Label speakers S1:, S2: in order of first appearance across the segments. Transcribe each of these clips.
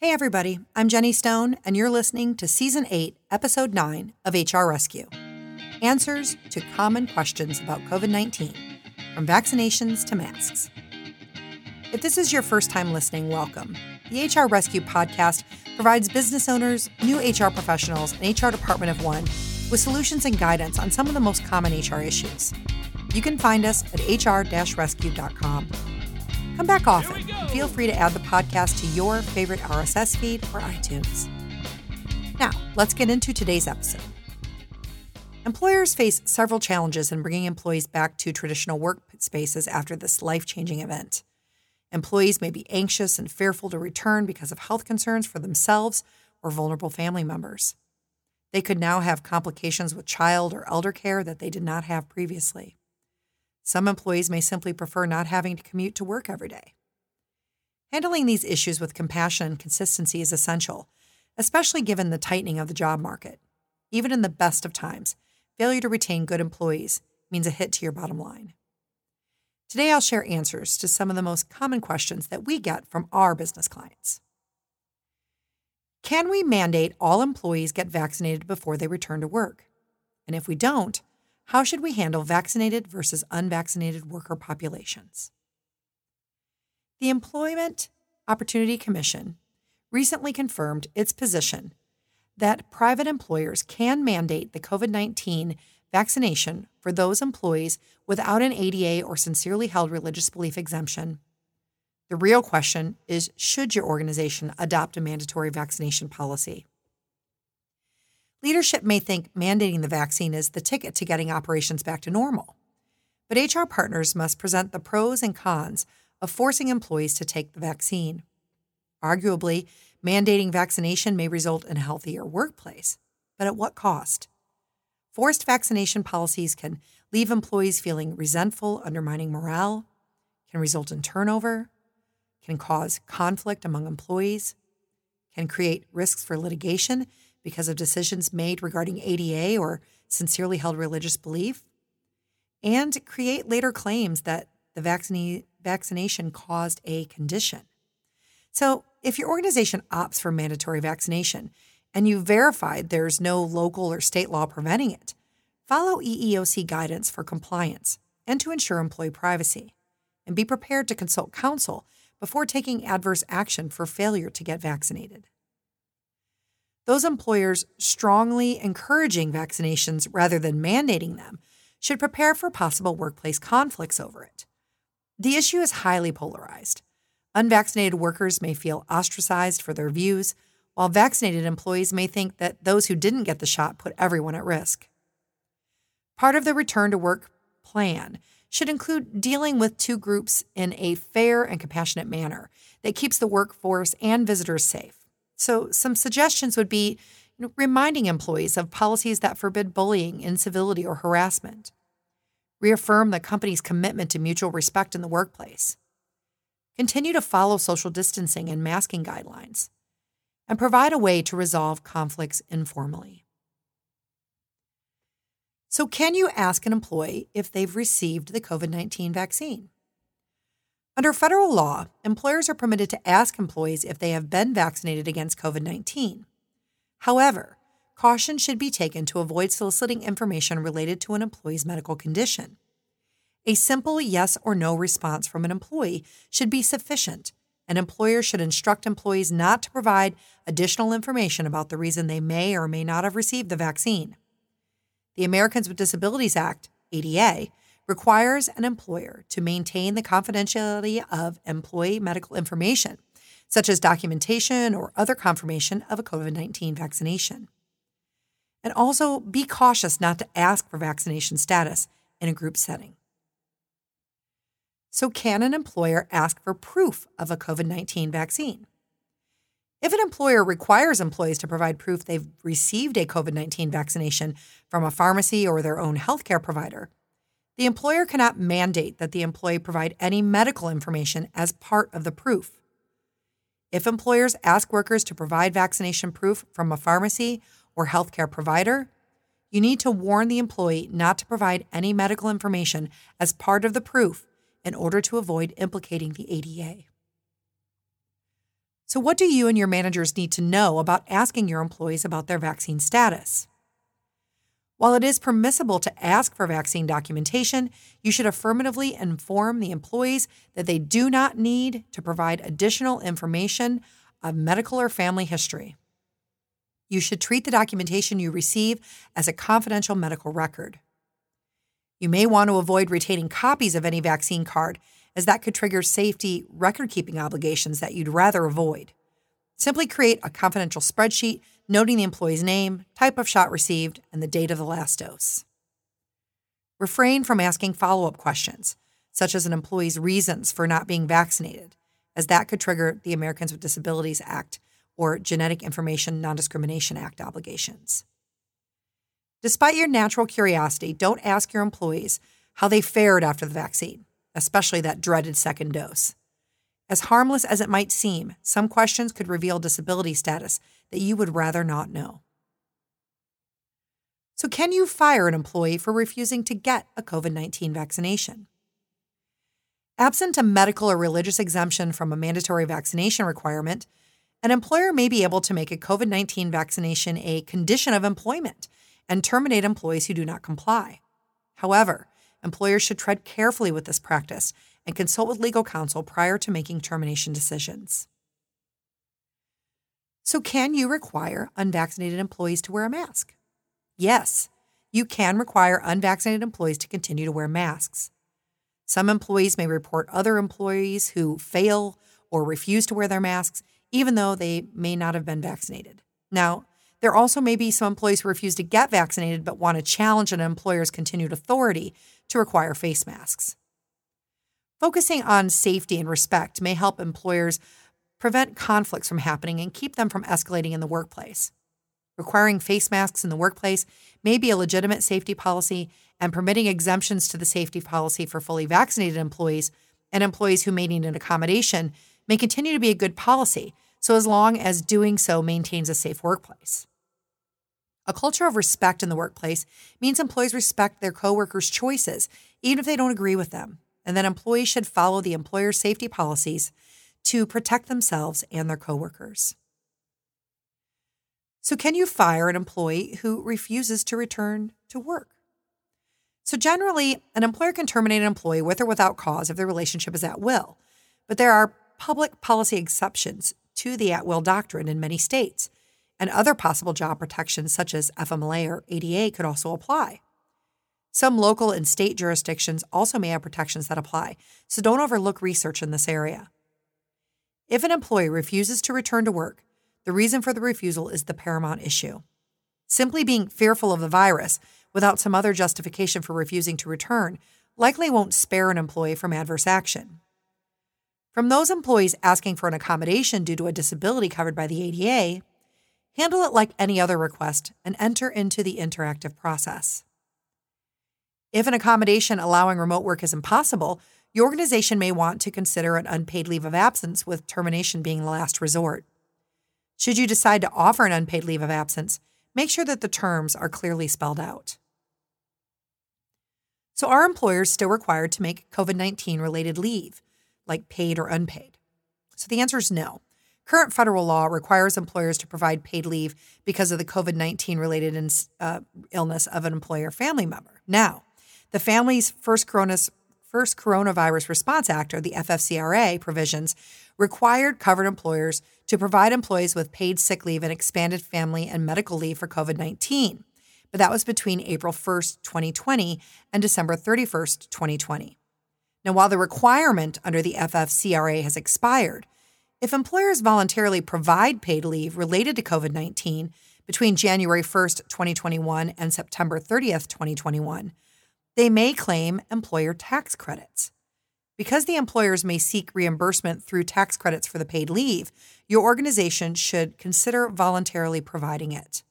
S1: Hey, everybody, I'm Jenny Stone, and you're listening to Season 8, Episode 9 of HR Rescue Answers to Common Questions about COVID 19, from vaccinations to masks. If this is your first time listening, welcome. The HR Rescue podcast provides business owners, new HR professionals, and HR department of one with solutions and guidance on some of the most common HR issues. You can find us at hr rescue.com. Come back often feel free to add the podcast to your favorite RSS feed or iTunes. Now, let's get into today's episode. Employers face several challenges in bringing employees back to traditional workspaces after this life changing event. Employees may be anxious and fearful to return because of health concerns for themselves or vulnerable family members. They could now have complications with child or elder care that they did not have previously. Some employees may simply prefer not having to commute to work every day. Handling these issues with compassion and consistency is essential, especially given the tightening of the job market. Even in the best of times, failure to retain good employees means a hit to your bottom line. Today, I'll share answers to some of the most common questions that we get from our business clients. Can we mandate all employees get vaccinated before they return to work? And if we don't, how should we handle vaccinated versus unvaccinated worker populations? The Employment Opportunity Commission recently confirmed its position that private employers can mandate the COVID 19 vaccination for those employees without an ADA or sincerely held religious belief exemption. The real question is should your organization adopt a mandatory vaccination policy? Leadership may think mandating the vaccine is the ticket to getting operations back to normal. But HR partners must present the pros and cons of forcing employees to take the vaccine. Arguably, mandating vaccination may result in a healthier workplace, but at what cost? Forced vaccination policies can leave employees feeling resentful, undermining morale, can result in turnover, can cause conflict among employees, can create risks for litigation because of decisions made regarding ADA or sincerely held religious belief, and create later claims that the vaccine, vaccination caused a condition. So, if your organization opts for mandatory vaccination and you verified there's no local or state law preventing it, follow EEOC guidance for compliance and to ensure employee privacy, and be prepared to consult counsel before taking adverse action for failure to get vaccinated those employers strongly encouraging vaccinations rather than mandating them should prepare for possible workplace conflicts over it. The issue is highly polarized. Unvaccinated workers may feel ostracized for their views, while vaccinated employees may think that those who didn't get the shot put everyone at risk. Part of the return to work plan should include dealing with two groups in a fair and compassionate manner that keeps the workforce and visitors safe. So, some suggestions would be you know, reminding employees of policies that forbid bullying, incivility, or harassment. Reaffirm the company's commitment to mutual respect in the workplace. Continue to follow social distancing and masking guidelines. And provide a way to resolve conflicts informally. So, can you ask an employee if they've received the COVID 19 vaccine? Under federal law, employers are permitted to ask employees if they have been vaccinated against COVID 19. However, caution should be taken to avoid soliciting information related to an employee's medical condition. A simple yes or no response from an employee should be sufficient. An employer should instruct employees not to provide additional information about the reason they may or may not have received the vaccine. The Americans with Disabilities Act, ADA, requires an employer to maintain the confidentiality of employee medical information, such as documentation or other confirmation of a COVID 19 vaccination. And also be cautious not to ask for vaccination status in a group setting. So, can an employer ask for proof of a COVID 19 vaccine? If an employer requires employees to provide proof they've received a COVID 19 vaccination from a pharmacy or their own healthcare provider, the employer cannot mandate that the employee provide any medical information as part of the proof. If employers ask workers to provide vaccination proof from a pharmacy or healthcare provider, you need to warn the employee not to provide any medical information as part of the proof in order to avoid implicating the ADA. So, what do you and your managers need to know about asking your employees about their vaccine status? While it is permissible to ask for vaccine documentation, you should affirmatively inform the employees that they do not need to provide additional information of medical or family history. You should treat the documentation you receive as a confidential medical record. You may want to avoid retaining copies of any vaccine card, as that could trigger safety record keeping obligations that you'd rather avoid. Simply create a confidential spreadsheet noting the employee's name, type of shot received, and the date of the last dose. Refrain from asking follow up questions, such as an employee's reasons for not being vaccinated, as that could trigger the Americans with Disabilities Act or Genetic Information Non Discrimination Act obligations. Despite your natural curiosity, don't ask your employees how they fared after the vaccine, especially that dreaded second dose. As harmless as it might seem, some questions could reveal disability status that you would rather not know. So, can you fire an employee for refusing to get a COVID 19 vaccination? Absent a medical or religious exemption from a mandatory vaccination requirement, an employer may be able to make a COVID 19 vaccination a condition of employment and terminate employees who do not comply. However, employers should tread carefully with this practice and consult with legal counsel prior to making termination decisions. So, can you require unvaccinated employees to wear a mask? Yes, you can require unvaccinated employees to continue to wear masks. Some employees may report other employees who fail or refuse to wear their masks, even though they may not have been vaccinated. Now, there also may be some employees who refuse to get vaccinated but want to challenge an employer's continued authority to require face masks. Focusing on safety and respect may help employers prevent conflicts from happening and keep them from escalating in the workplace. Requiring face masks in the workplace may be a legitimate safety policy, and permitting exemptions to the safety policy for fully vaccinated employees and employees who may need an accommodation may continue to be a good policy, so as long as doing so maintains a safe workplace. A culture of respect in the workplace means employees respect their coworkers' choices, even if they don't agree with them, and that employees should follow the employer's safety policies to protect themselves and their coworkers. So, can you fire an employee who refuses to return to work? So, generally, an employer can terminate an employee with or without cause if the relationship is at will. But there are public policy exceptions to the at will doctrine in many states, and other possible job protections, such as FMLA or ADA, could also apply. Some local and state jurisdictions also may have protections that apply, so don't overlook research in this area. If an employee refuses to return to work, the reason for the refusal is the paramount issue. Simply being fearful of the virus without some other justification for refusing to return likely won't spare an employee from adverse action. From those employees asking for an accommodation due to a disability covered by the ADA, handle it like any other request and enter into the interactive process. If an accommodation allowing remote work is impossible, your organization may want to consider an unpaid leave of absence, with termination being the last resort. Should you decide to offer an unpaid leave of absence, make sure that the terms are clearly spelled out. So, are employers still required to make COVID 19 related leave, like paid or unpaid? So, the answer is no. Current federal law requires employers to provide paid leave because of the COVID 19 related uh, illness of an employer family member. Now, the Families First coronavirus First Coronavirus Response Act, or the FFCRA, provisions required covered employers to provide employees with paid sick leave and expanded family and medical leave for COVID 19. But that was between April 1st, 2020 and December 31st, 2020. Now, while the requirement under the FFCRA has expired, if employers voluntarily provide paid leave related to COVID 19 between January 1st, 2021 and September 30th, 2021, they may claim employer tax credits. Because the employers may seek reimbursement through tax credits for the paid leave, your organization should consider voluntarily providing it.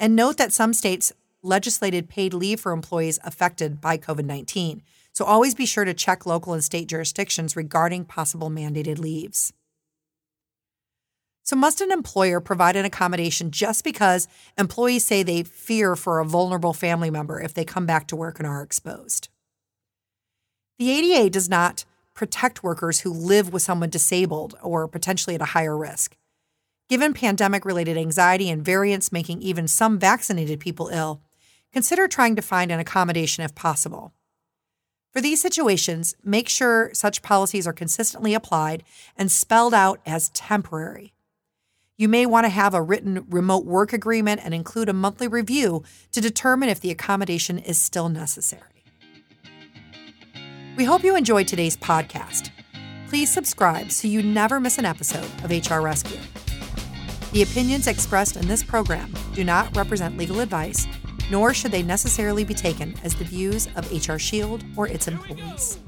S1: And note that some states legislated paid leave for employees affected by COVID 19, so always be sure to check local and state jurisdictions regarding possible mandated leaves. So, must an employer provide an accommodation just because employees say they fear for a vulnerable family member if they come back to work and are exposed? The ADA does not protect workers who live with someone disabled or potentially at a higher risk. Given pandemic related anxiety and variants making even some vaccinated people ill, consider trying to find an accommodation if possible. For these situations, make sure such policies are consistently applied and spelled out as temporary. You may want to have a written remote work agreement and include a monthly review to determine if the accommodation is still necessary. We hope you enjoyed today's podcast. Please subscribe so you never miss an episode of HR Rescue. The opinions expressed in this program do not represent legal advice nor should they necessarily be taken as the views of HR Shield or its employees.